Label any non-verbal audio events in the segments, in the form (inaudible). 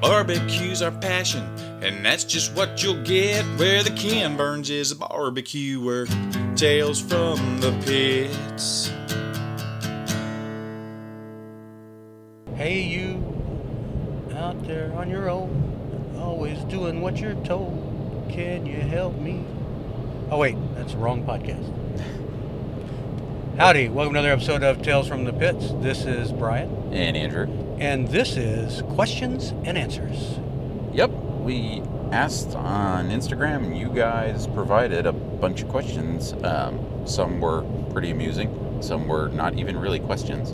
Barbecue's our passion, and that's just what you'll get where the Ken Burns is a barbecue where Tales from the pits. Hey, you out there on your own, always doing what you're told. Can you help me? Oh, wait, that's the wrong podcast. Howdy, welcome to another episode of Tales from the Pits. This is Brian, And Andrew. And this is Questions and Answers. Yep, we asked on Instagram, and you guys provided a bunch of questions. Um, some were pretty amusing, some were not even really questions.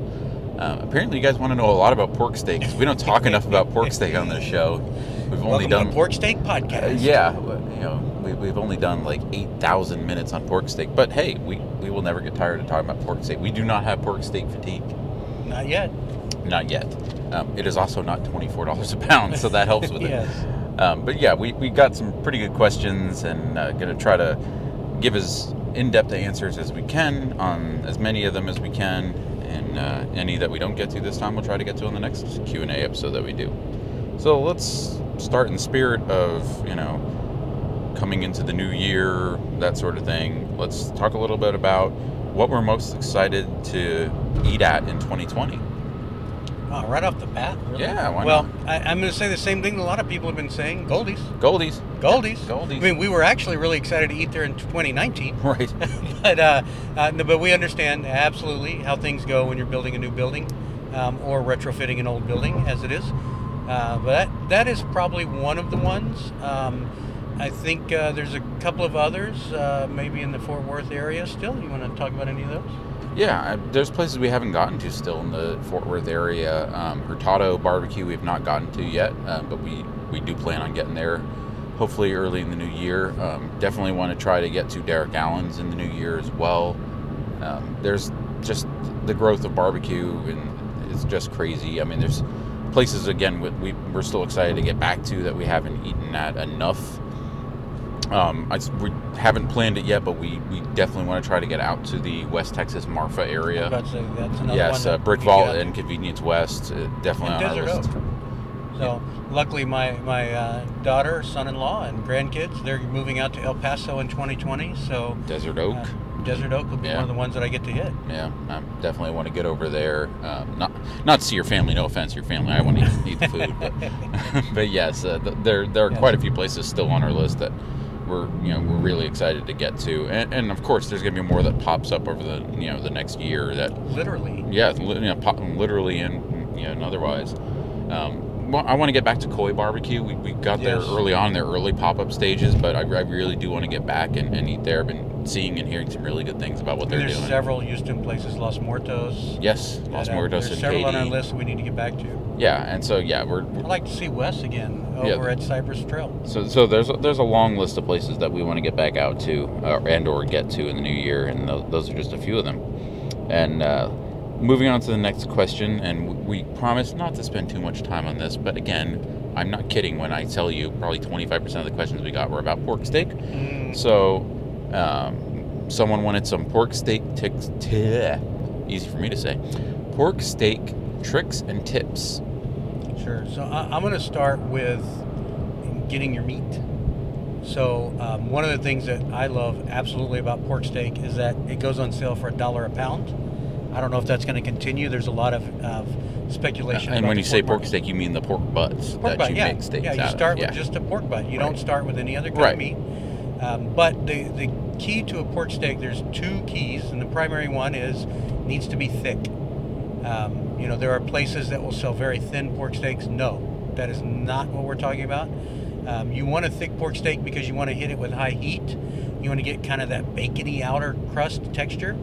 Um, apparently, you guys want to know a lot about pork steak 'cause we don't talk enough about pork steak on this show. We've only welcome done to Pork Steak Uh, Podcast. yeah, you know, we, we've only done like 8,000 minutes on pork steak. But hey, we, we will never get tired of talking about pork steak. We do not have pork steak fatigue. Not yet. Not yet. Um, it is also not $24 a pound, so that helps with (laughs) Yes. it. Um, but yeah, we, we got some pretty good questions and uh, going to try to give as in-depth answers as we can on as many of them as we can. And uh, any that we don't get to this time, we'll try to get to in the next Q&A episode that we do. So let's start in the spirit of, you know, coming into the new year, that sort of thing. Let's talk a little bit about what we're most excited to eat at in 2020. Oh, right off the bat. Really? Yeah, why well, not? I, I'm going to say the same thing a lot of people have been saying. Goldies. Goldies. Goldies. Goldies. I mean, we were actually really excited to eat there in 2019. (laughs) Right. (laughs) but uh, uh, no, but we understand absolutely how things go when you're building a new building um, or retrofitting an old building as it is. Uh, but that, that is probably one of the ones. Um, I think uh, there's a couple of others, uh, maybe in the Fort Worth area still. You want to talk about any of those? Yeah, I- there's places we haven't gotten to still in the Fort Worth area. Um, Hurtado Barbecue we've not gotten to yet, uh, but we, we do plan on getting there hopefully early in the new year. Um, definitely want to try to get to Derek Allen's in the new year as well. Um, there's just the growth of barbecue and it's just crazy. I mean, there's places again we, we, we're still excited to get back to that we haven't eaten at enough. Um, I, we haven't planned it yet, but we, we definitely want to try to get out to the West Texas Marfa area. About to say that's another Yes, one. uh, Brick Vault and Convenience West, uh, definitely And on our list. Oak. So luckily, my my uh, daughter, son-in-law, and grandkids they're moving out to El Paso in 2020. So Desert Oak, uh, Desert Oak will be Yeah. one of the ones that I get to hit. yeah, I definitely want to get over there. Um, not not see your family. No offense, your family. I want to eat, eat the food, but (laughs) but yes, uh, there there are Yes. quite a few places still on our list that we're you know we're really excited to get to, and, and of course there's going to be more that pops up over the you know the next year that Literally. Yeah, you know, pop, literally and you know, and otherwise. Um, well, I want to get back to Khoi Barbecue. We, we got there early on in their early pop up stages, but I, I really do want to get back and, and eat there. I've been seeing and hearing some really good things about what And they're there's doing. several Houston places, Los Muertos. yes, Los uh, Muertos There's and several on our list we need to get back to. Yeah, and so yeah, we're, I'd like to see Wes again Yeah. over at Cypress Trail. so so there's a, there's a long list of places that we want to get back out to uh, and or get to in the new year, and tho- those are just a few of them. And uh, moving on to the next question, and we promise not to spend too much time on this, but again, I'm not kidding when I tell you probably 25% of the questions we got were about pork steak. Mm, So, um, someone wanted some pork steak ticks. T- easy for me to say. Pork steak tricks and tips. Sure. So I, I'm going to start with getting your meat. So um, one of the things that I love absolutely about pork steak is that it goes on sale for a dollar a pound. I don't know if that's going to continue. There's a lot of, of speculation. and about when you say pork market. steak, you mean the pork butts pork that butt, you yeah, make steaks yeah. You start with yeah. just a pork butt. You Right. don't start with any other kind Right. of meat. Um, but the the key to a pork steak, there's two keys, and the primary one is needs to be thick. Um, you know, there are places that will sell very thin pork steaks. No, that is not what we're talking about. Um, you want a thick pork steak because you want to hit it with high heat. You want to get kind of that bacony outer crust texture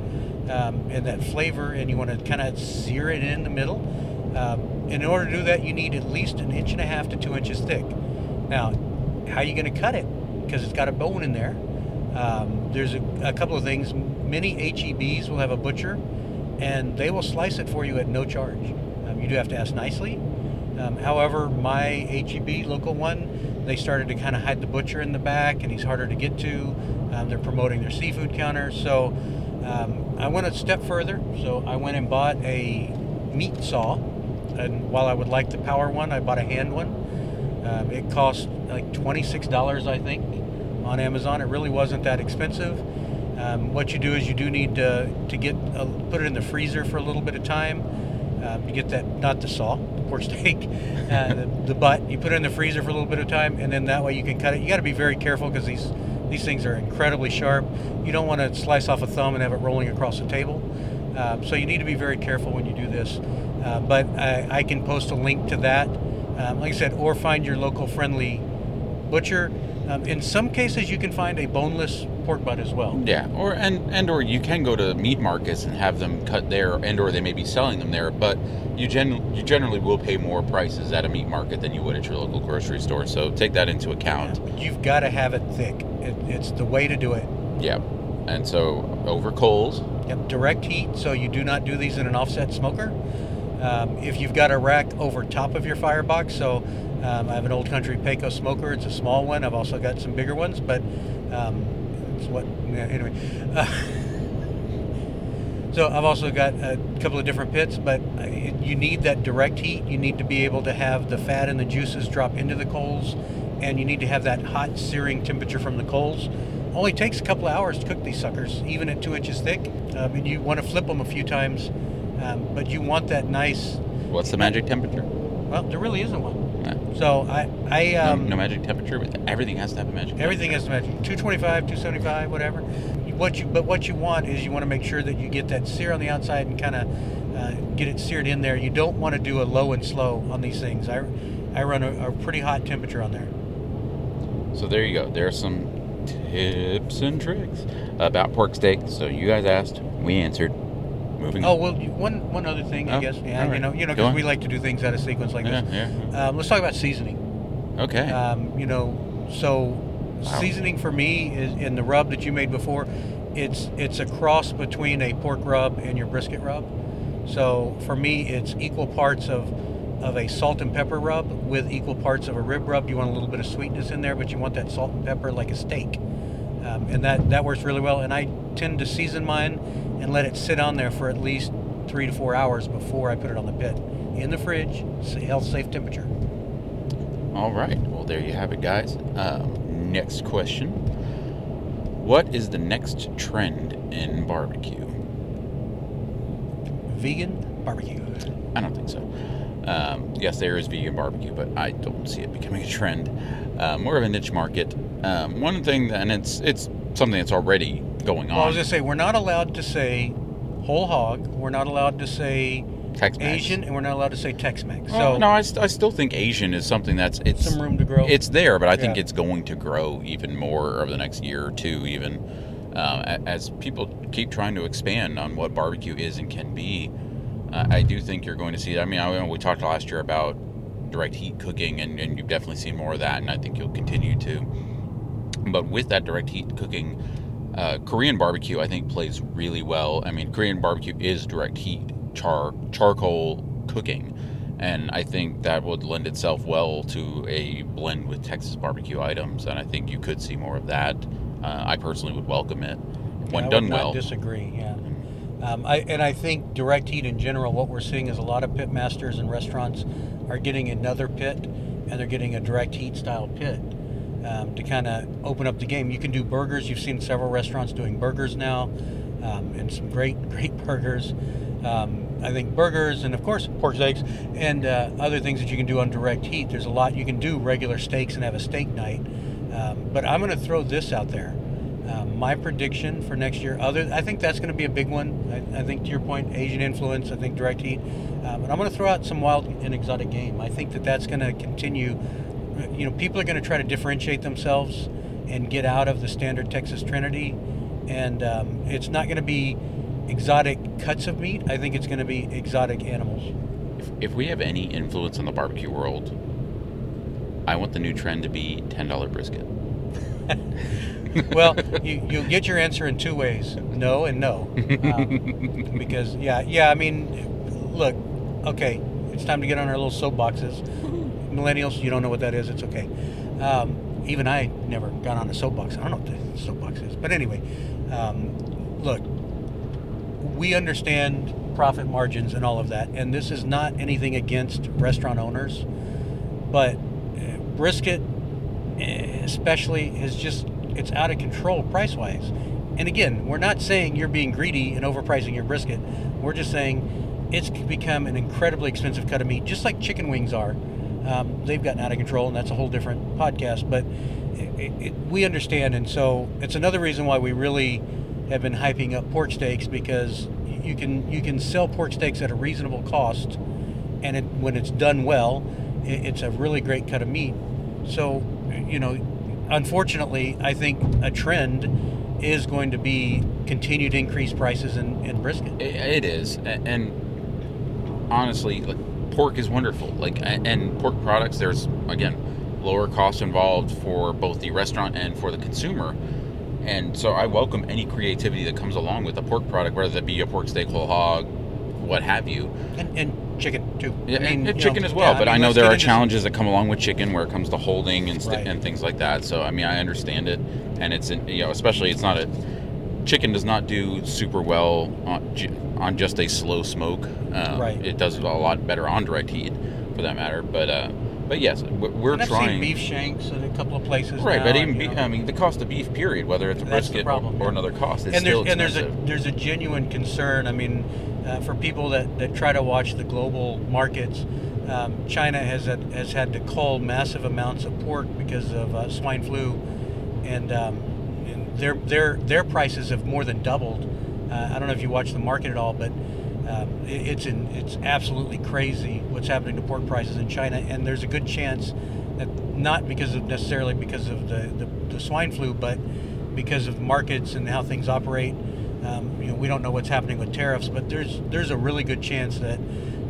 um, and that flavor, and you want to kind of sear it in the middle. Um, in order to do that, you need at least an inch and a half to two inches thick. Now, how are you going to cut it? Because it's got a bone in there. Um, there's a, a couple of things. Many HEBs will have a butcher, and they will slice it for you at no charge. Um, you do have to ask nicely. Um, however, my HEB local one, they started to kind of hide the butcher in the back, and he's harder to get to. Um, they're promoting their seafood counter, so um, I went a step further. So I went and bought a meat saw, and while I would like the power one, I bought a hand one. Um, it cost like $26, I think, on Amazon. It really wasn't that expensive. Um, what you do is you do need to, to get a, put it in the freezer for a little bit of time. Um, you get that not the saw, the pork (laughs) steak, uh, (laughs) the, the butt. You put it in the freezer for a little bit of time, and then that way you can cut it. You got to be very careful because these these things are incredibly sharp. You don't want to slice off a thumb and have it rolling across the table. Um, so you need to be very careful when you do this. Uh, but I, I, can post a link to that, um, like I said, or find your local friendly butcher. Um, in some cases, you can find a boneless pork butt as well. Yeah, or and and or you can go to meat markets and have them cut there, and or they may be selling them there. But you gen you generally will pay more prices at a meat market than you would at your local grocery store. So take that into account. Yeah, you've got to have it thick. It, it's the way to do it. Yeah, and so over coals. Yep, direct heat. So you do not do these in an offset smoker. Um, if you've got a rack over top of your firebox, so um, I have an old country Pecos smoker. It's a small one. I've also got some bigger ones, but um, it's what yeah, anyway. Uh, (laughs) so I've also got a couple of different pits, but you need that direct heat. You need to be able to have the fat and the juices drop into the coals, and you need to have that hot searing temperature from the coals. Only takes a couple of hours to cook these suckers, even at two inches thick. Um, and you want to flip them a few times um, but you want that nice. What's the magic temperature? Well, there really isn't one. So I, I um, no, no, magic temperature. But everything has to have a magic. Everything has to magic. 225, 275, whatever. What you, but what you want is you want to make sure that you get that sear on the outside and kind of uh, get it seared in there. You don't want to do a low and slow on these things. I, I run a, a pretty hot temperature on there. So there you go. There are some tips and tricks about pork steak. So you guys asked, we answered moving. Oh well, one one other thing, oh, I guess. Yeah, right. you know, you know, because we like to do things out of sequence like yeah, this. Yeah. Um, let's talk about seasoning. Okay. Um, you know, so seasoning for me is in the rub that you made before. It's it's a cross between a pork rub and your brisket rub. So for me, it's equal parts of of a salt and pepper rub with equal parts of a rib rub. You want a little bit of sweetness in there, but you want that salt and pepper like a steak, um, and that that works really well. And I tend to season mine and let it sit on there for at least three to four hours before I put it on the pit in the fridge, health safe temperature. All right. Well, there you have it, guys. Um, next question What is the next trend in barbecue? Vegan barbecue. I don't think so. Um, yes, there is vegan barbecue, but I don't see it becoming a trend. Uh, more of a niche market. Um, one thing, and it's it's something that's already going on. Well, I was going to say, we're not allowed to say whole hog. We're not allowed to say Tex-Mex. Asian, and we're not allowed to say Tex-Mex. Well, so no, I, st- I still think Asian is something that's it's some room to grow. It's there, but I think yeah. it's going to grow even more over the next year or two, even uh, as people keep trying to expand on what barbecue is and can be. Uh, I do think you're going to see. I mean, I, we talked last year about direct heat cooking, and, and you've definitely seen more of that, and I think you'll continue to. But with that direct heat cooking, uh, Korean barbecue, I think, plays really well. I mean, Korean barbecue is direct heat, char charcoal cooking, and I think that would lend itself well to a blend with Texas barbecue items. And I think you could see more of that. Uh, I personally would welcome it when yeah, done well. Disagree, yeah. Um, I, and I think direct heat in general, what we're seeing is a lot of pit masters and restaurants are getting another pit, and they're getting a direct heat style pit um, to kind of open up the game. You can do burgers. You've seen several restaurants doing burgers now, um, and some great, (laughs) great burgers. Um, I think burgers and of course pork steaks and uh, other things that you can do on direct heat. There's a lot you can do regular steaks and have a steak night. Um, but I'm going to throw this out there. Um, my prediction for next year, other I think that's going to be a big one. I, I, think to your point, Asian influence. I think direct heat, uh, but I'm going to throw out some wild and exotic game. I think that that's going to continue you know, people are going to try to differentiate themselves and get out of the standard Texas Trinity, and um, it's not going to be exotic cuts of meat. I think it's going to be exotic animals. If, if we have any influence on the barbecue world, I want the new trend to be ten dollar brisket. (laughs) well, you, you'll get your answer in two ways: no and no. Um, because yeah, yeah. I mean, look, okay, it's time to get on our little soapboxes millennials, you don't know what that is. It's okay. Um, even I never got on a soapbox. I don't know what the soapbox is. But anyway, um, look, we understand profit margins and all of that. And this is not anything against restaurant owners, but uh, brisket, especially, is just it's out of control price wise. And again, we're not saying you're being greedy and overpricing your brisket. We're just saying it's become an incredibly expensive cut of meat, just like chicken wings are. Um, they've gotten out of control, and that's a whole different podcast. But it, it, we understand, and so it's another reason why we really have been hyping up pork steaks because you can you can sell pork steaks at a reasonable cost, and it, when it's done well, it, it's a really great cut of meat. So, you know, unfortunately, I think a trend is going to be continued increased prices in, in brisket. It, is, and honestly, pork is wonderful. Like, and pork products, there's again lower cost involved for both the restaurant and for the consumer. And so I welcome any creativity that comes along with a pork product, whether that be a pork steak, whole hog, what have you. And, and chicken too. Yeah, I mean, and, and chicken know, as well. yeah, but I, mean, know there are challenges that come along with chicken where it comes to holding and, st- Right. and things like that. So I mean, I understand it, and it's you know, especially it's not a chicken does not do super well on, on just a slow smoke. Um, Right. It does a lot better on direct heat, for that matter. But uh, but yes, we- we're and I've trying. seen beef shanks in a couple of places. Right, now, but even you be, I mean, the cost of beef, period, whether it's a That's brisket problem, or, yeah. another cost, it's and there's still and there's a there's a genuine concern. I mean, uh, for people that, that try to watch the global markets, um, China has had, has had to cull massive amounts of pork because of uh, swine flu, and, um, and their their their prices have more than doubled. Uh, I don't know if you watch the market at all, but um, it, it's in, it's absolutely crazy what's happening to pork prices in China, and there's a good chance that not because of necessarily because of the, the, the swine flu, but because of markets and how things operate. Um, you know, we don't know what's happening with tariffs, but there's there's a really good chance that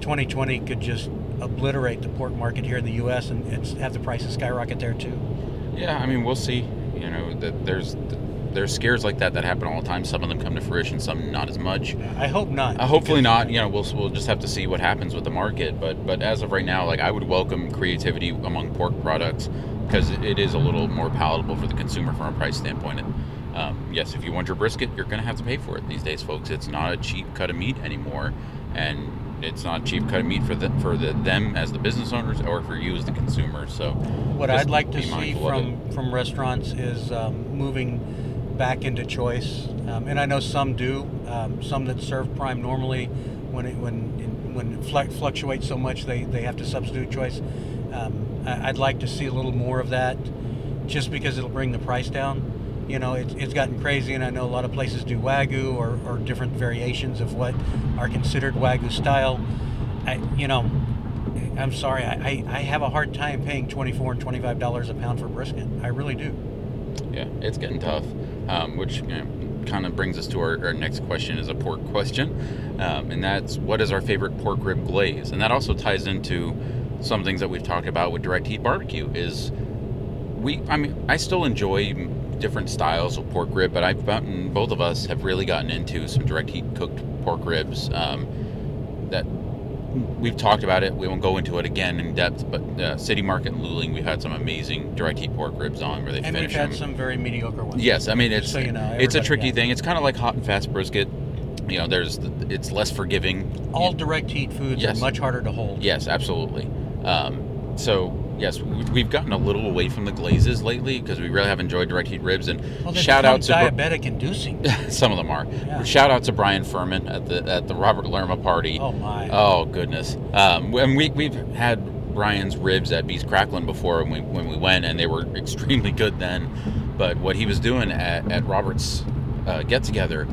2020 could just obliterate the pork market here in the U.S. and, and have the prices skyrocket there too. Yeah, I mean, we'll see. You know, that there's there's scares like that that happen all the time. Some of them come to fruition, some not as much. I hope not. Uh, hopefully not. You know, we'll we'll just have to see what happens with the market. But but as of right now, like I would welcome creativity among pork products because it is a little more palatable for the consumer from a price standpoint. And um, yes, if you want your brisket, you're going to have to pay for it these days, folks. It's not a cheap cut of meat anymore, and it's not a cheap cut of meat for the, for the, them as the business owners or for you as the consumer. So What I'd like to see mindful of it. from from restaurants is um, moving back into choice, um, and I know some do. Um, some that serve prime normally, when it when when it fluc- fluctuates so much, they they have to substitute choice. Um, I, I'd like to see a little more of that, just because it'll bring the price down. You know, it, it's gotten crazy, and I know a lot of places do wagyu or, or different variations of what are considered wagyu style. I, you know, I'm sorry, I, I, have a hard time paying 24 and 25 dollars a pound for brisket. I really do. Yeah, it's getting tough. Um, which you know, kind of brings us to our, our next question is a pork question, um, and that's what is our favorite pork rib glaze? And that also ties into some things that we've talked about with direct heat barbecue. Is we? I mean, I still enjoy different styles of pork rib, but I've gotten both of us have really gotten into some direct heat cooked pork ribs. Um, that we've talked about it. We won't go into it again in depth, but uh, City Market and Luling, we've had some amazing direct heat pork ribs on where they And finish we've had them. some very mediocre ones. Yes, I mean it's so you know, it's a tricky yeah. thing. It's kind of like hot and fast brisket. You know, there's it's less forgiving. All direct heat foods Yes. are much harder to hold. yes, absolutely. Um, so yes, we- we've gotten a little away from the glazes lately because we really have enjoyed direct heat ribs. And Well, shout out to diabetic inducing. (laughs) some of them are. Yeah. Shout out to Bryan Furman at the at the Robert Lerma party. Oh my. Oh goodness. Um, and we we've had Brian's ribs at B's Cracklin before when we when we went, and they were (laughs) extremely good then. But what he was doing at at Robert's uh, get together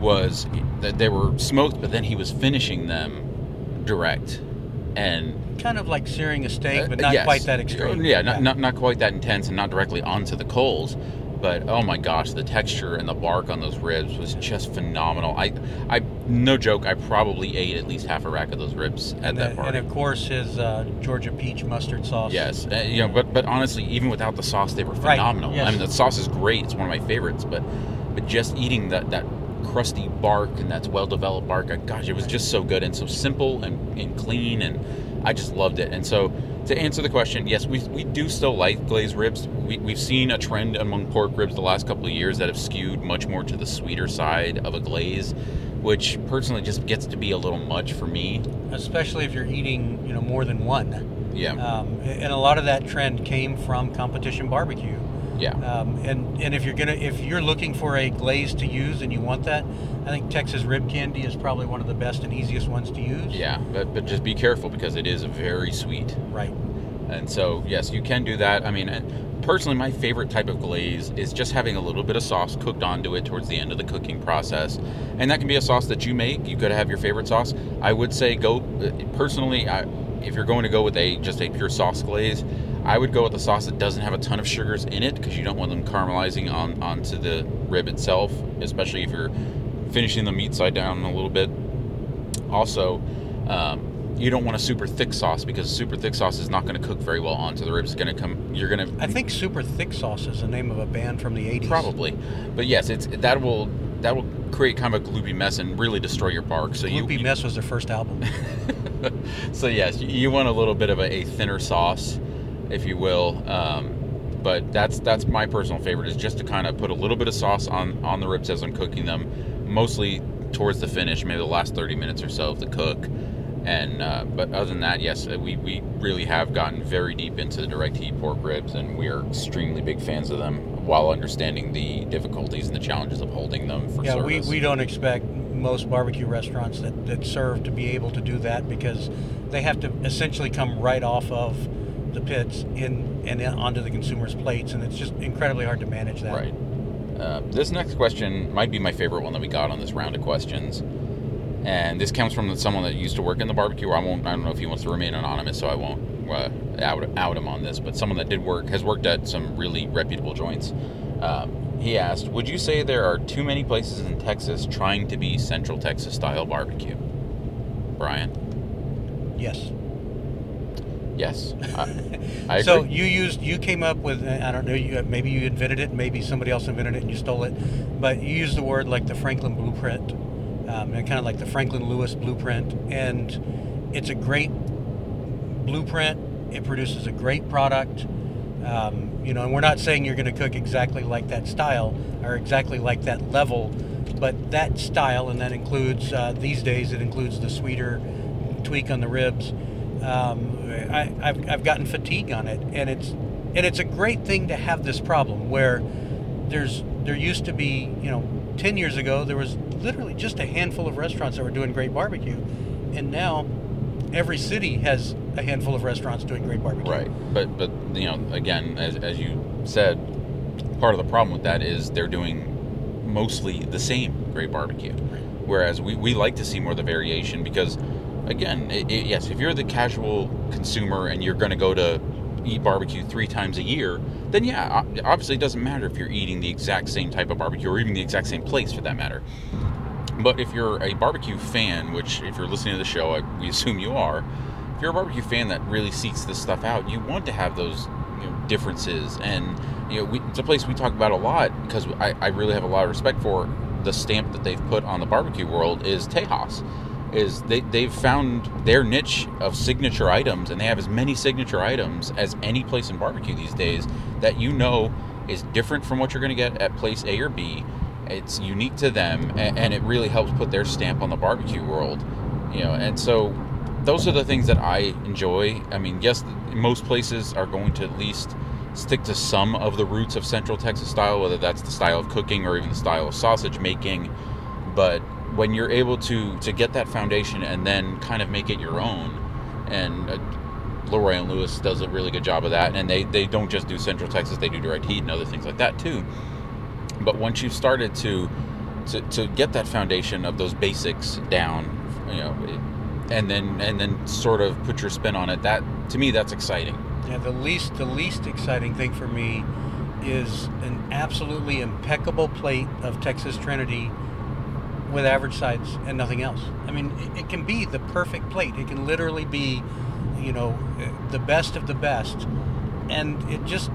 was that they were smoked, but then he was finishing them direct, and kind of like searing a steak, uh, but not yes. quite that extreme. Yeah, not, not not quite that intense, and not directly onto the coals. But oh my gosh, the texture and the bark on those ribs was just phenomenal. I, I, no joke, I probably ate at least half a rack of those ribs at and, that the- party. and of course his uh, Georgia peach mustard sauce. Yes, uh, you know, but but honestly, even without the sauce, they were phenomenal. Right, yes. I mean, the sauce is great; it's one of my favorites. But but just eating that that crusty bark and that's well developed bark, uh, gosh, it was just so good and so simple and, and clean, and I just loved it. And so to answer the question, yes, we we do still like glazed ribs. We we've seen a trend among pork ribs the last couple of years that have skewed much more to the sweeter side of a glaze. Which personally just gets to be a little much for me. Especially if you're eating, you know, more than one. Yeah. Um, and a lot of that trend came from competition barbecue. Yeah. Um, and and if you're gonna if you're looking for a glaze to use and you want that, I think Texas rib candy is probably one of the best and easiest ones to use. yeah, but but just be careful because it is very sweet. Right. And so, yes, you can do that. I mean, and personally, my favorite type of glaze is just having a little bit of sauce cooked onto it towards the end of the cooking process. And that can be a sauce that you make. You could have your favorite sauce. I would say go, uh, personally, I, if you're going to go with a just a pure sauce glaze, I would go with a sauce that doesn't have a ton of sugars in it because you don't want them caramelizing on onto the rib itself, especially if you're finishing the meat side down a little bit. Also, um, you don't want a super thick sauce because super thick sauce is not going to cook very well onto the ribs. It's going to come. You're going to I think Super Thick Sauce is the name of a band from the 80s. probably, but yes, it's that will that will create kind of a gloopy mess and really destroy your bark. So you, Loopy Mess was their first album. (laughs) so yes, you- you want a little bit of a, a thinner sauce, if you will. Um, but that's that's my personal favorite is just to kind of put a little bit of sauce on on the ribs as I'm cooking them, mostly towards the finish, maybe the last 30 minutes or so of the cook. And uh, but other than that, yes, uh, we, we really have gotten very deep into the direct heat pork ribs, and we are extremely big fans of them, while understanding the difficulties and the challenges of holding them for yeah, we, we don't expect most barbecue restaurants that, that serve to be able to do that because they have to essentially come right off of the pits in and onto the consumer's plates, and it's just incredibly hard to manage that. Right. Uh, this next question might be my favorite one that we got on this round of questions, and this comes from someone that used to work in the barbecue. I won't. I don't know if he wants to remain anonymous, so I won't uh, out out him on this. But someone that did work has worked at some really reputable joints. Um, he asked, "Would you say there are too many places in Texas trying to be Central Texas style barbecue?" Brian, Yes. Yes, I. So you used you came up with I don't know you maybe you invented it maybe somebody else invented it and you stole it, but you used the word like the Franklin blueprint, um, and kind of like the Franklin Lewis blueprint, and it's a great blueprint. It produces a great product. Um, you know, and we're not saying you're going to cook exactly like that style or exactly like that level, but that style, and that includes uh, these days it includes the sweeter tweak on the ribs. Um, I, I've, I've gotten fatigue on it, and it's and it's a great thing to have this problem where there's there used to be you know 10 years ago there was literally just a handful of restaurants that were doing great barbecue and now every city has a handful of restaurants doing great barbecue. Right, but but you know, again, as, as you said, part of the problem with that is they're doing mostly the same great barbecue, whereas we, we like to see more of the variation because, again, it, yes, if you're the casual consumer and you're going to go to eat barbecue three times a year, then yeah, obviously it doesn't matter if you're eating the exact same type of barbecue or even the exact same place for that matter. But if you're a barbecue fan, which if you're listening to the show, I, we assume you are, if you're a barbecue fan that really seeks this stuff out, you want to have those you know, differences. And you know, we, it's a place we talk about a lot because I, I really have a lot of respect for the stamp that they've put on the barbecue world is Tejas. Is they, they've found their niche of signature items, and they have as many signature items as any place in barbecue these days that you know is different from what you're going to get at place A or B. It's unique to them, and, and it really helps put their stamp on the barbecue world. You know, and so those are the things that I enjoy. I mean, yes, most places are going to at least stick to some of the roots of Central Texas style, whether that's the style of cooking or even the style of sausage making. But when you're able to to get that foundation and then kind of make it your own, and uh, Leroy and Lewis does a really good job of that, and they they don't just do Central Texas, they do direct heat and other things like that too. But once you've started to to, to get that foundation of those basics down, you know, and then and then sort of put your spin on it. That to me, that's exciting. Yeah, the least the least exciting thing for me is an absolutely impeccable plate of Texas Trinity with average sides and nothing else. I mean, it, it can be the perfect plate. It can literally be, you know, the best of the best, and it just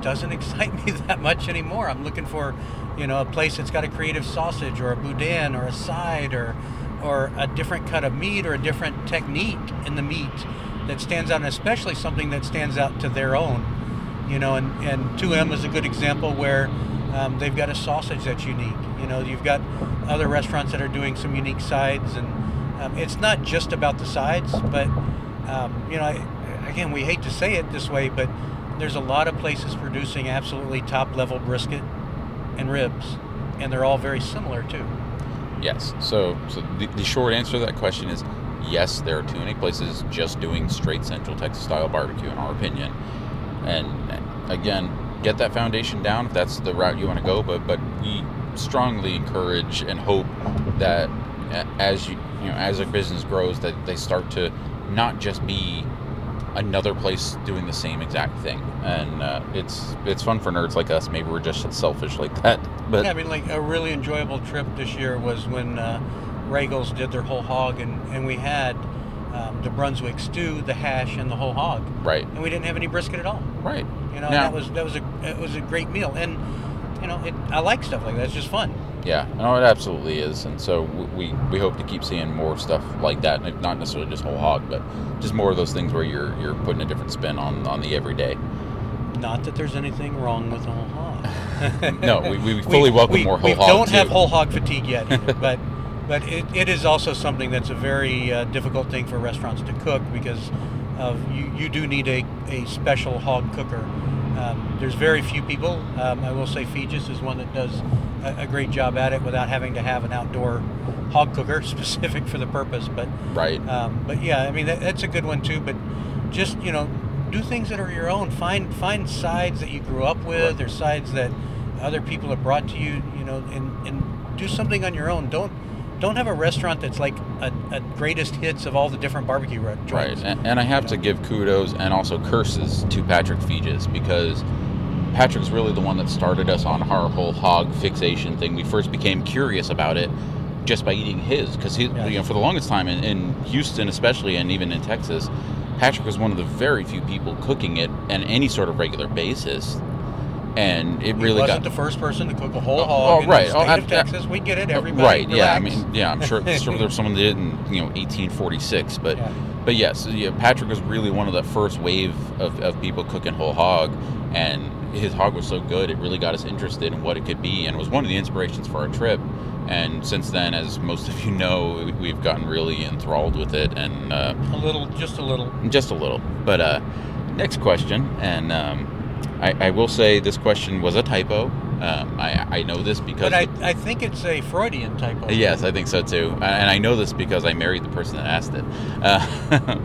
doesn't (laughs) excite me that much anymore. I'm looking for, you know, a place that's got a creative sausage or a boudin or a side or or a different cut of meat or a different technique in the meat that stands out, and especially something that stands out to their own. You know, and, and 2M is a good example where um, they've got a sausage that's unique. You know, you've got other restaurants that are doing some unique sides, and um, it's not just about the sides, but um, you know, I, again, we hate to say it this way, but there's a lot of places producing absolutely top level brisket and ribs, and they're all very similar too. Yes. So, so the, the short answer to that question is yes. There are too many places just doing straight Central Texas style barbecue, in our opinion. And again, get that foundation down if that's the route you want to go. But but we strongly encourage and hope that as you you know as a business grows, that they start to not just be another place doing the same exact thing. And uh, it's it's fun for nerds like us. Maybe we're just selfish like that. (laughs) But Yeah, I mean, like a really enjoyable trip this year was when uh, Regals did their whole hog, and, and we had the Brunswick stew, the hash, and the whole hog, right, and we didn't have any brisket at all. right. You know, Now- that was that was a it was a great meal, and you know, it, I like stuff like that. It's just fun. Yeah, no, it absolutely is, and so we we hope to keep seeing more stuff like that. Not necessarily just whole hog, but just more of those things where you're you're putting a different spin on on the everyday. Not that there's anything wrong with whole hog. (laughs) No, we, we fully (laughs) welcome we, more whole we hog. We don't too. have whole hog fatigue yet, but but it, it is also something that's a very uh, difficult thing for restaurants to cook because of you, you do need a, a special hog cooker. Um, there's very few people. Um, I will say Feges is one that does a, a great job at it without having to have an outdoor hog cooker (laughs) specific for the purpose. But Right. um, but yeah, I mean that, that's a good one too. But just you know, do things that are your own. Find find sides that you grew up with, or sides that other people have brought to you. You know, and and do something on your own. Don't don't have a restaurant that's like a, a greatest hits of all the different barbecue re- Right, joints. and, and I have to give kudos and also curses to Patrick Feges because Patrick's really the one that started us on our whole hog fixation thing. We first became curious about it just by eating his because he, Yes. you know, for the longest time in, in Houston, especially, and even in Texas, Patrick was one of the very few people cooking it on any sort of regular basis, and it He really wasn't got the first person to cook a whole Oh, hog oh, in right. the Oh, state ab- of Texas. We get it. Everybody, right yeah I mean, yeah, I'm sure, (laughs) sure there was someone that did in you know 1846 but Yeah. but yes yeah, patrick was really one of the first wave of, of people cooking whole hog and his hog was so good it really got us interested in what it could be and was one of the inspirations for our trip and since then as most of you know we- we've gotten really enthralled with it and uh, a little, just a little. just a little but uh, next question and um, I, I will say this question was a typo um, I, I know this because But I, I think it's a Freudian typo. Yes, I think so too. And I know this because I married the person that asked it. Uh,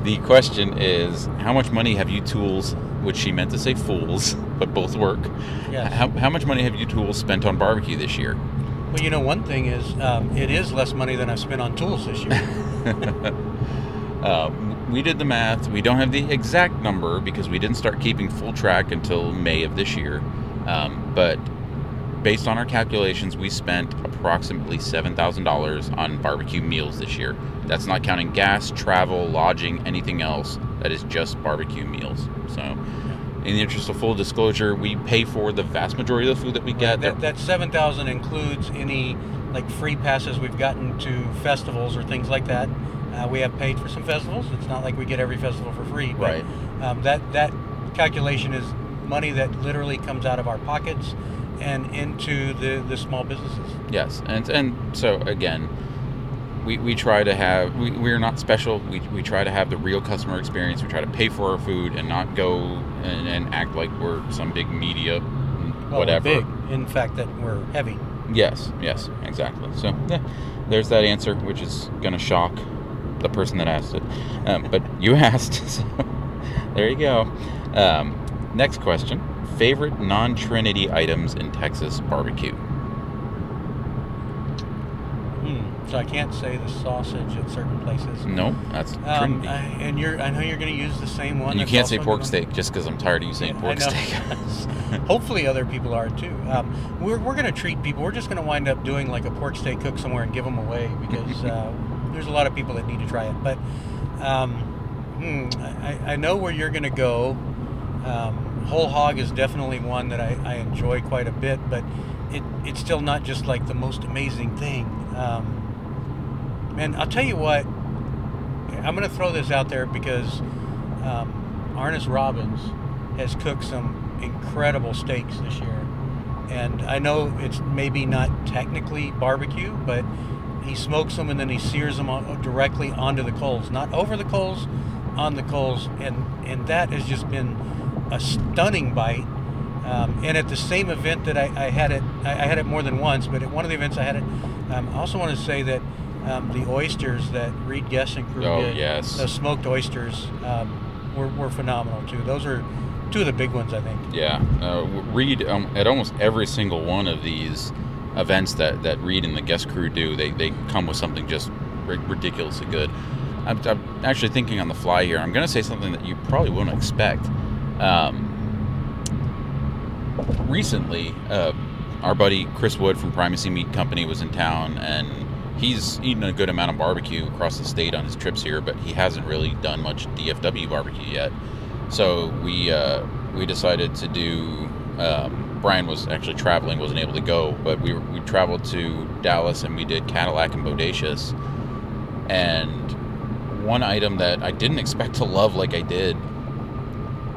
(laughs) the question is How much money have you tools, which she meant to say fools, (laughs) but both work? Yes. How, how much money have you tools spent on barbecue this year? Well, you know, one thing is um, it is less money than I've spent on tools this year. Uh, (laughs) we did the math. We don't have the exact number because we didn't start keeping full track until May of this year. Um, but based on our calculations, we spent approximately $7,000 on barbecue meals this year. That's not counting gas, travel, lodging, anything else. That is just barbecue meals. So, in the interest of full disclosure, we pay for the vast majority of the food that we get. that, that seven thousand includes any like free passes we've gotten to festivals or things like that. Uh, we have paid for some festivals. It's not like we get every festival for free. But, Right. Um, that that calculation is money that literally comes out of our pockets and into the the small businesses. Yes, and and so again, we, we try to have we, we're not special. We, we try to have the real customer experience. We try to pay for our food and not go and, and act like we're some big media Well, whatever. Big, in fact, that we're heavy. Yes, yes, exactly. So yeah, there's that answer, which is gonna shock the person that asked it. Um, but you (laughs) asked, so there you go. Um, next question: Favorite non-Trinity items in Texas barbecue? Hmm. So I can't say the sausage at certain places. No, that's Um, Trinity. I, and you're, I know you're going to use the same one. And you can't say pork steak just because I'm tired of you saying Yeah, pork steak. (laughs) (laughs) Hopefully, other people are too. Um, we're we're going to treat people. We're just going to wind up doing like a pork steak cook somewhere and give them away because uh, there's a lot of people that need to try it. But um, hmm, I, I know where you're going to go. Um, whole hog is definitely one that I, I enjoy quite a bit, but it, it's still not just like the most amazing thing. Um, and I'll tell you what, I'm going to throw this out there because um, Arnis Robbins has cooked some incredible steaks this year. And I know it's maybe not technically barbecue, but he smokes them and then he sears them on, directly onto the coals, not over the coals, on the coals, and and that has just been a stunning bite. Um, and at the same event that I, I had it, I, I had it more than once, but at one of the events I had it. Um, I also want to say that um, the oysters that Reed Guest and crew Oh, did, yes. the smoked oysters, um, were, were phenomenal too. Those are two of the big ones, I think. Yeah, uh, Reed um, at almost every single one of these events that that Reed and the guest crew do, they they come with something just ri- ridiculously good. I'm, I'm actually thinking on the fly here. I'm going to say something that you probably wouldn't expect. Um, recently, uh, our buddy Chris Wood from Primacy Meat Company was in town, and he's eaten a good amount of barbecue across the state on his trips here, but he hasn't really done much DFW barbecue yet. So we uh, we decided to do. Um, Brian was actually traveling, wasn't able to go, but we we traveled to Dallas and we did Cattleack and Bodacious. And one item that I didn't expect to love like I did,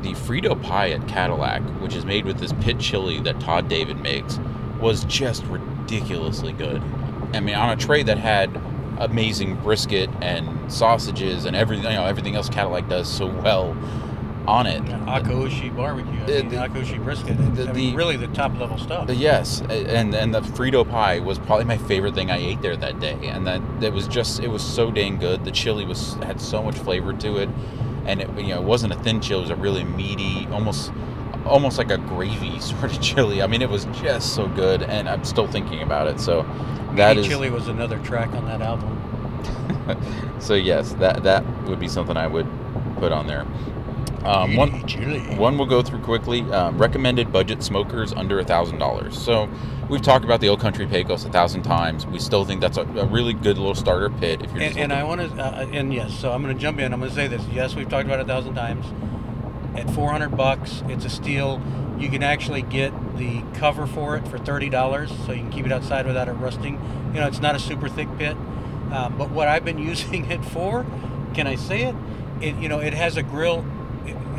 the Frito pie at Cattleack, which is made with this pit chili that Todd David makes, was just ridiculously good. I mean, on a tray that had amazing brisket and sausages and everything, you know, everything else Cattleack does so well on it. Akaushi barbecue, I The- mean, the- Akaushi brisket. the- I mean, the- really the top level stuff. Yes, and and the Frito pie was probably my favorite thing I ate there that day, and that it was just it was so dang good. The chili was had so much flavor to it, and it you know it wasn't a thin chili; it was a really meaty, almost almost like a gravy (laughs) sort of chili. I mean, it was just so good, and I'm still thinking about it. So that is chili was another track on that album. (laughs) so yes, that that would be something I would put on there. Um, one one we'll go through quickly. Um, recommended budget smokers under a thousand dollars. So we've talked about the Old Country Pecos a thousand times. We still think that's a, a really good little starter pit if you're And, and I want to, uh, and yes, so I'm going to jump in. I'm going to say this. Yes, we've talked about it a thousand times. At 400 bucks, it's a steal. You can actually get the cover for it for thirty dollars, so you can keep it outside without it rusting. You know, it's not a super thick pit. Um, but what I've been (laughs) using it for, can I say it? It, you know, it has a grill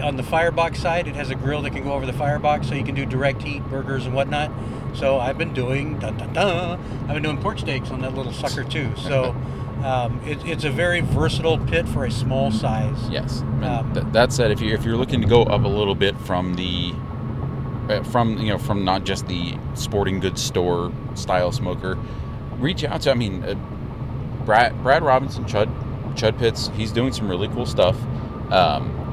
on the firebox side. It has a grill that can go over the firebox, so you can do direct heat burgers and whatnot. So I've been doing, dun, dun, dun, I've been doing pork steaks on that little sucker too. So (laughs) um, it, it's a very versatile pit for a small size. Yes. Um, th- that said, if you if you're looking to go up a little bit from the uh, from you know from not just the sporting goods store style smoker, reach out to I mean uh, Brad Brad Robinson Chud Chud Pits. He's doing some really cool stuff. Um,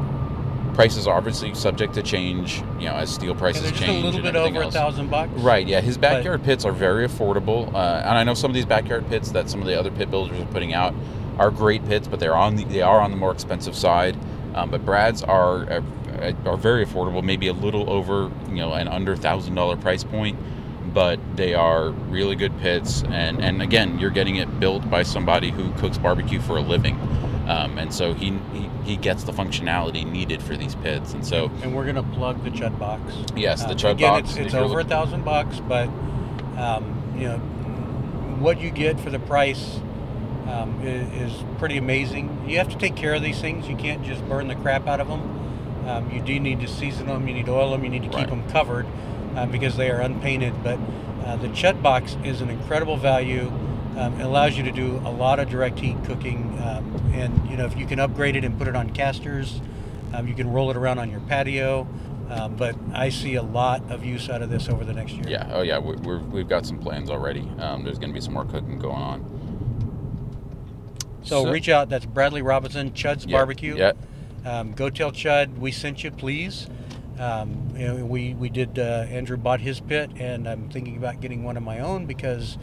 prices are obviously subject to change. You know as steel prices change a little bit over a thousand bucks. Right, yeah. His But- backyard pits are very affordable, uh, and I know some of these backyard pits that some of the other pit builders are putting out are great pits, but they're on the, they are on the more expensive side. Um, but Brad's are, are are very affordable, maybe a little over you know an under thousand dollar price point, but they are really good pits, and and again, you're getting it built by somebody who cooks barbecue for a living. Um, and so he, he he gets the functionality needed for these pits, and so And we're gonna plug the Chud box. yes, the Uh, Chud again, box. it's, it's over a thousand bucks, but um, you know what you get for the price um, is, is pretty amazing. You have to take care of these things. You can't just burn the crap out of them. Um, you do need to season them. You need to oil them. You need to keep Right. them covered uh, because they are unpainted. But uh, the Chud box is an incredible value. Um, it allows you to do a lot of direct heat cooking, um, and you know if you can upgrade it and put it on casters, um, you can roll it around on your patio. Um, but I see a lot of use out of this over the next year. Yeah, oh yeah, we, we're, we've got some plans already. Um, there's going to be some more cooking going on. So, So- reach out. That's Bradley Robinson, Chud's Yeah, Barbecue. Yeah, Um, go tell Chud we sent you, please. Um, we we did. Uh, Andrew bought his pit, and I'm thinking about getting one of my own because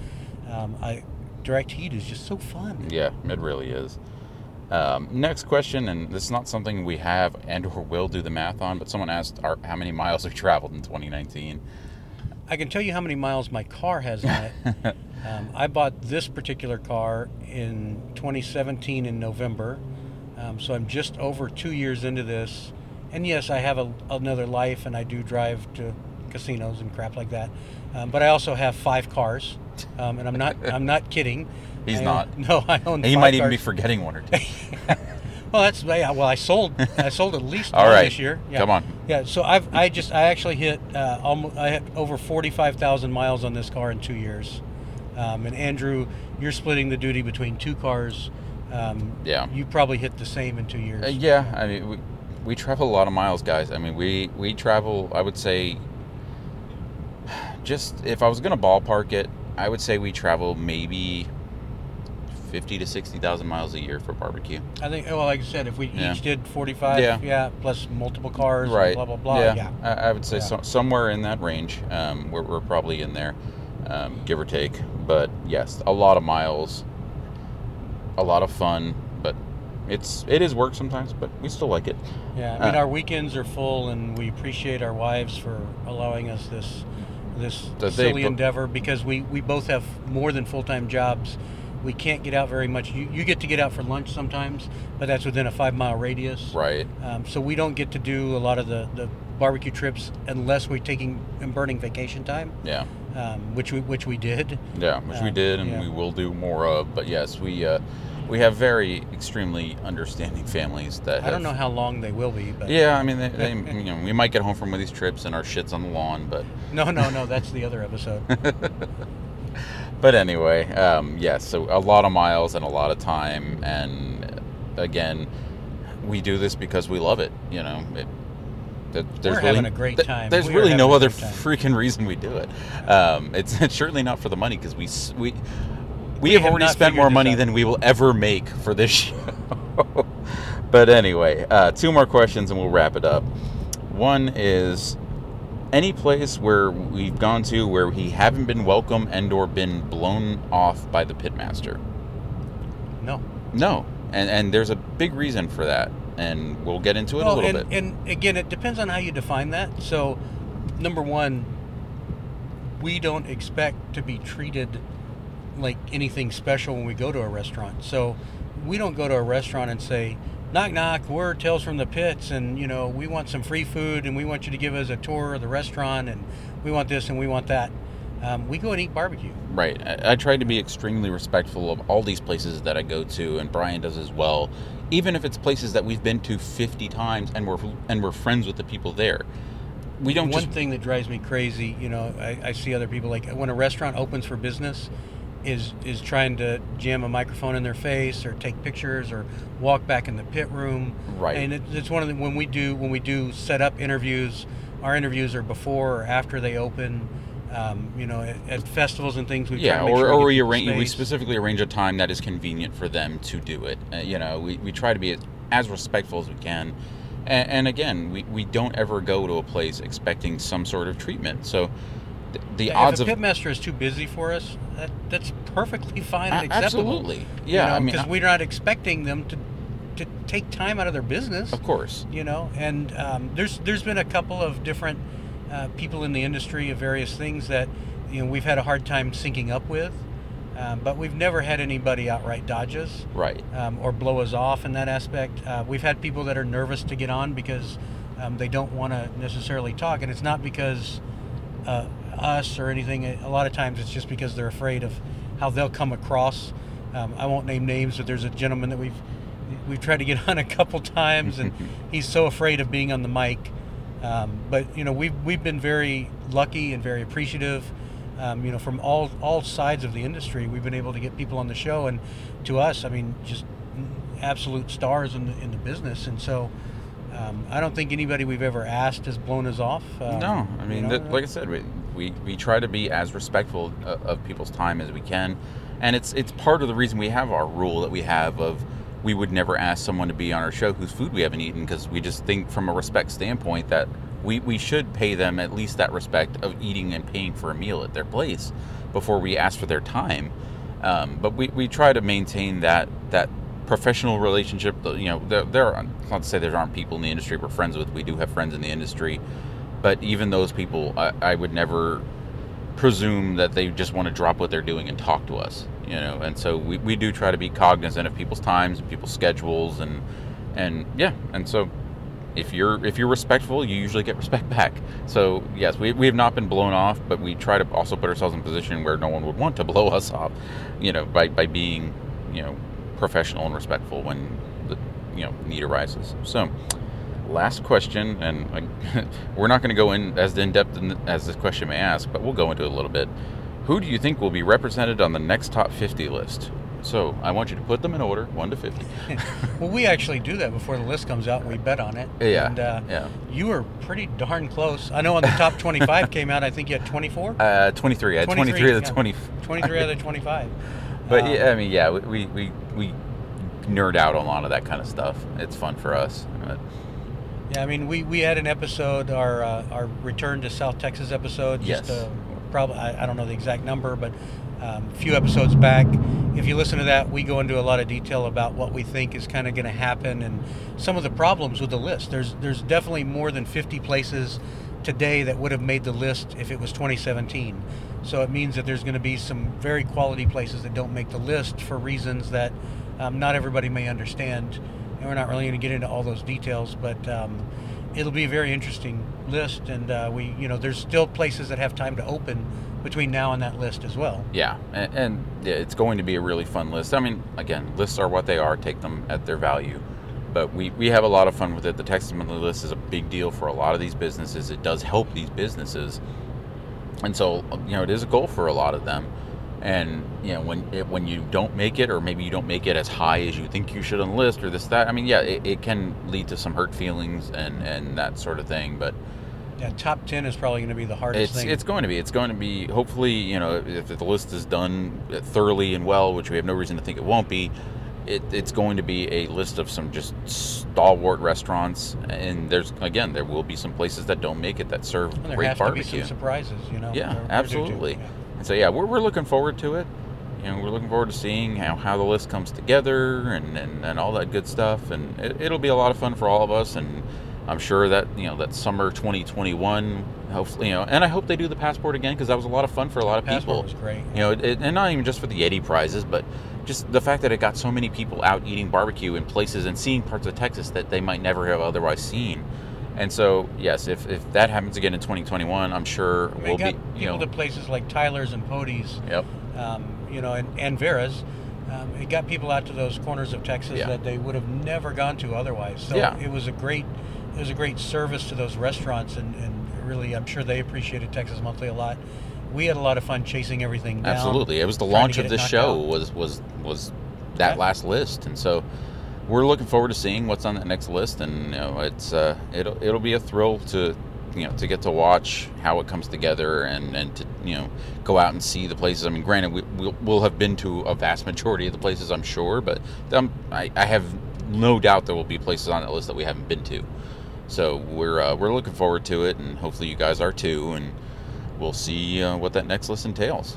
um, I direct heat is just so fun. yeah, it really is. Um, next question, and this is not something we have and or will do the math on, but someone asked our, how many miles we traveled in 2019. I can tell you how many miles my car has on it. (laughs) um, I bought this particular car in 2017 in November, um, so I'm just over two years into this. And yes, I have a, another life, and I do drive to casinos and crap like that. Um, but I also have five cars, um, and I'm not I'm not kidding. He's not. (laughs) No, I own. And he might even be forgetting one or two. (laughs) Well, that's yeah. Well, I sold I sold at least (laughs) All one right. this year. Yeah. Come on. Yeah. So I've I just I actually hit uh, almost I hit over forty five thousand miles on this car in two years. Um, and Andrew, you're splitting the duty between two cars. Um, Yeah. You probably hit the same in two years. Uh, yeah, I mean, we, we travel a lot of miles, guys. I mean, we we travel. I would say, (sighs) just if I was gonna ballpark it, I would say we travel maybe fifty to sixty thousand miles a year for barbecue. I think. Well, like I said, if we Yeah. each did 45, Yeah. yeah, plus multiple cars, and right. blah blah blah. Yeah, Yeah. I, I would say so, somewhere in that range. Um, we're, we're probably in there, um, give or take. But yes, a lot of miles, a lot of fun. But it's it is work sometimes, but we still like it. Yeah, I mean, Uh, our weekends are full, and we appreciate our wives for allowing us this this silly endeavor because we we both have more than full time jobs. We can't get out very much. You, you get to get out for lunch sometimes, but that's within a five mile radius. Right. Um, so we don't get to do a lot of the, the barbecue trips unless we're taking and burning vacation time, Yeah. um, which we which we did. Yeah, which we Um, did and yeah. we will do more of. But yes, we uh, we have very extremely understanding (laughs) families that. I don't know how long they will be, but Yeah, I mean, they, they, (laughs) you know, we might get home from one of these trips and our shit's on the lawn, but no, no, no. That's the other episode. (laughs) but anyway, um, yes. so a lot of miles and a lot of time, and again, we do this because we love it. You know, it, there's We're really, having a great time. There's We really no other freaking reason we do it. Um, it's, (laughs) it's certainly not for the money because we we we, We have have already spent more money out. than we will ever make for this (laughs) show. but anyway, uh, two more questions and we'll wrap it up. One is any place where we've gone to where we haven't been welcome and or been blown off by the pitmaster. No. No, and and there's a big reason for that, and we'll get into it a little and, bit. and again, it depends on how you define that. So, number one, we don't expect to be treated like anything special when we go to a restaurant. So, we don't go to a restaurant and say, "Knock knock, we're Tales from the Pits, and you know we want some free food, and we want you to give us a tour of the restaurant, and we want this and we want that." Um, we go and eat barbecue. Right. I, I try to be extremely respectful of all these places that I go to, and Brian does as well. Even if it's places that we've been to 50 times and we're and we're friends with the people there. We don't One just thing that drives me crazy, you know, I, I see other people like when a restaurant opens for business, is is trying to jam a microphone in their face or take pictures or walk back in the pit room. Right. And it, it's one of the when we do when we do set up interviews, our interviews are before or after they open. Um, you know, at, at festivals and things, we try yeah, to make or, sure or we, arrange we specifically arrange a time that is convenient for them to do it. Uh, you know, we, we try to be as respectful as we can. And, and again, we, we don't ever go to a place expecting some sort of treatment. So th- the Yeah, odds if a pitmaster is too busy for us, that, that's perfectly (laughs) fine and acceptable. absolutely. Yeah, I mean, because we're not expecting them to to take time out of their business. of course. you know and um, there's there's been a couple of different uh, people in the industry of various things that you know we've had a hard time syncing up with um, but we've never had anybody outright dodge us Right. um, or blow us off in that aspect uh, we've had people that are nervous to get on because um, they don't want to necessarily talk and it's not because uh, us or anything a lot of times it's just because they're afraid of how they'll come across. Um, I won't name names but there's a gentleman that we've we've tried to get (laughs) on a couple times and (laughs) he's so afraid of being on the mic. Um, but you know we've we've been very lucky and very appreciative. Um, you know from all all sides of the industry we've been able to get people on the show and to us I mean just absolute stars in the in the business. And so um, I don't think anybody we've ever asked has blown us off. Um, No, I mean, you know, that, like I said, we, we we try to be as respectful of, of people's time as we can, and it's it's part of the reason we have our rule that we have of we would never ask someone to be on our show whose food we haven't eaten because we just think from a respect standpoint that we, we should pay them at least that respect of eating and paying for a meal at their place before we ask for their time. Um, but we, we try to maintain that that professional relationship. You know, there, there are not to say there aren't people in the industry we're friends with. We do have friends in the industry, but even those people, I, I would never presume that they just want to drop what they're doing and talk to us. You know, and so we, we do try to be cognizant of people's times and people's schedules and and yeah, and so if you're if you're respectful, you usually get respect back. So yes, we, we have not been blown off, but we try to also put ourselves in a position where no one would want to (laughs) blow us off, you know, by, by being you know professional and respectful when the you know need arises. So last question, and I, (laughs) we're not going to go in as in depth in, as this question may ask, but we'll go into it a little bit. Who do you think will be represented on the next top 50 list? So I want you to put them in order, one to fifty. (laughs) (laughs) well, we actually do that before the list comes out. and We bet on it. Yeah, And, uh, yeah. You were pretty darn close. I know on the top 25 came out. I think you had 24. Uh, twenty-three. I had twenty-three of the yeah. twenty. 23 out of 25. But Um, yeah, I mean, yeah, we, we we nerd out on a lot of that kind of stuff. It's fun for us. But, Yeah, I mean, we, we had an episode, our uh, our return to South Texas episode. Just Yes. uh, probably I, I don't know the exact number, but um, a few episodes back. If you listen to that, we go into a lot of detail about what we think is kind of going to happen and some of the problems with the list. There's there's definitely more than 50 places today that would have made the list if it was 2017. So it means that there's going to be some very quality places that don't make the list for reasons that um, not everybody may understand. And we're not really going to get into all those details, but um, it'll be a very interesting list. And uh, we, you know, there's still places that have time to open between now and that list as well. yeah, and, and yeah, it's going to be a really fun list. I mean, again, lists are what they are. Take them at their value. But we, we have a lot of fun with it. The Texas Monthly List is a big deal for a lot of these businesses. It does help these businesses, and so you know it is a goal for a lot of them. And you know when it, when you don't make it, or maybe you don't make it as high as you think you should on the list, or this that. I mean, yeah, it, it can lead to some hurt feelings and and that sort of thing. But Yeah, top 10 is probably going to be the hardest it's thing. it's going to be it's going to be hopefully you know if the list is done eh, thoroughly and well, which we have no reason to think it won't be. It, it's going to be a list of some just stalwart restaurants, and there's again there will be some places that don't make it that serve And there great has to be barbecue. some surprises, you know. Yeah, There- there do too. absolutely. Yeah. And so yeah, we're, we're looking forward to it. You know, we're looking forward to seeing how, how the list comes together and, and, and all that good stuff. And it, it'll be a lot of fun for all of us. And I'm sure that you know that summer 2021, hopefully you know, and I hope they do the passport again because that was a lot of fun for a lot of Passport people. was great. You know, it, and not even just for the Yeti prizes, but just the fact that it got so many people out eating barbecue in places and seeing parts of Texas that they might never have otherwise seen. And so, yes, if, if that happens again in 2021, I'm sure mean, we'll got be, you people know, to places like Tyler's and Pody's, yep, um, you know, and, and Vera's. Um, it got people out to those corners of Texas Yeah. that they would have never gone to otherwise. So Yeah. it was a great, it was a great service to those restaurants, and, and really, I'm sure they appreciated Texas Monthly a lot. We had a lot of fun chasing everything down. Absolutely, it was the launch of this show out. was was was that Yeah. last list, and so we're looking forward to seeing what's on that next list. And you know, it's uh, it'll it'll be a thrill to you know to get to watch how it comes together and and to you know go out and see the places. I mean, granted, we, we'll, we'll have been to a vast majority of the places, I'm sure, but um, I, I have no doubt there will be places on that list that we haven't been to. So we're uh, we're looking forward to it, and hopefully you guys are too, and we'll see uh, what that next list entails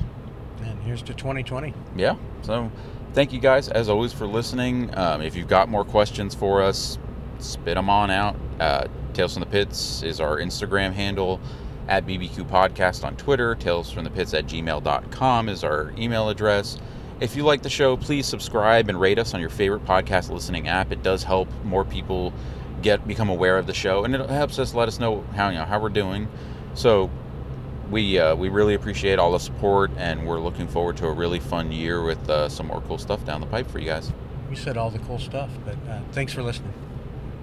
And here's to 2020. yeah so thank you guys as always for listening. Um, if you've got more questions for us spit them on out. Uh, tales from the pits is our instagram handle at bbq podcast on twitter. Tales from the pits at gmail.com is our email address. If you like the show please subscribe and rate us on your favorite podcast listening app. It does help more people get become aware of the show and it helps us let us know how you know how we're doing. So we uh, we really appreciate all the support, and we're looking forward to a really fun year with uh, some more cool stuff down the pipe for you guys. We said all the cool stuff, but uh, thanks for listening.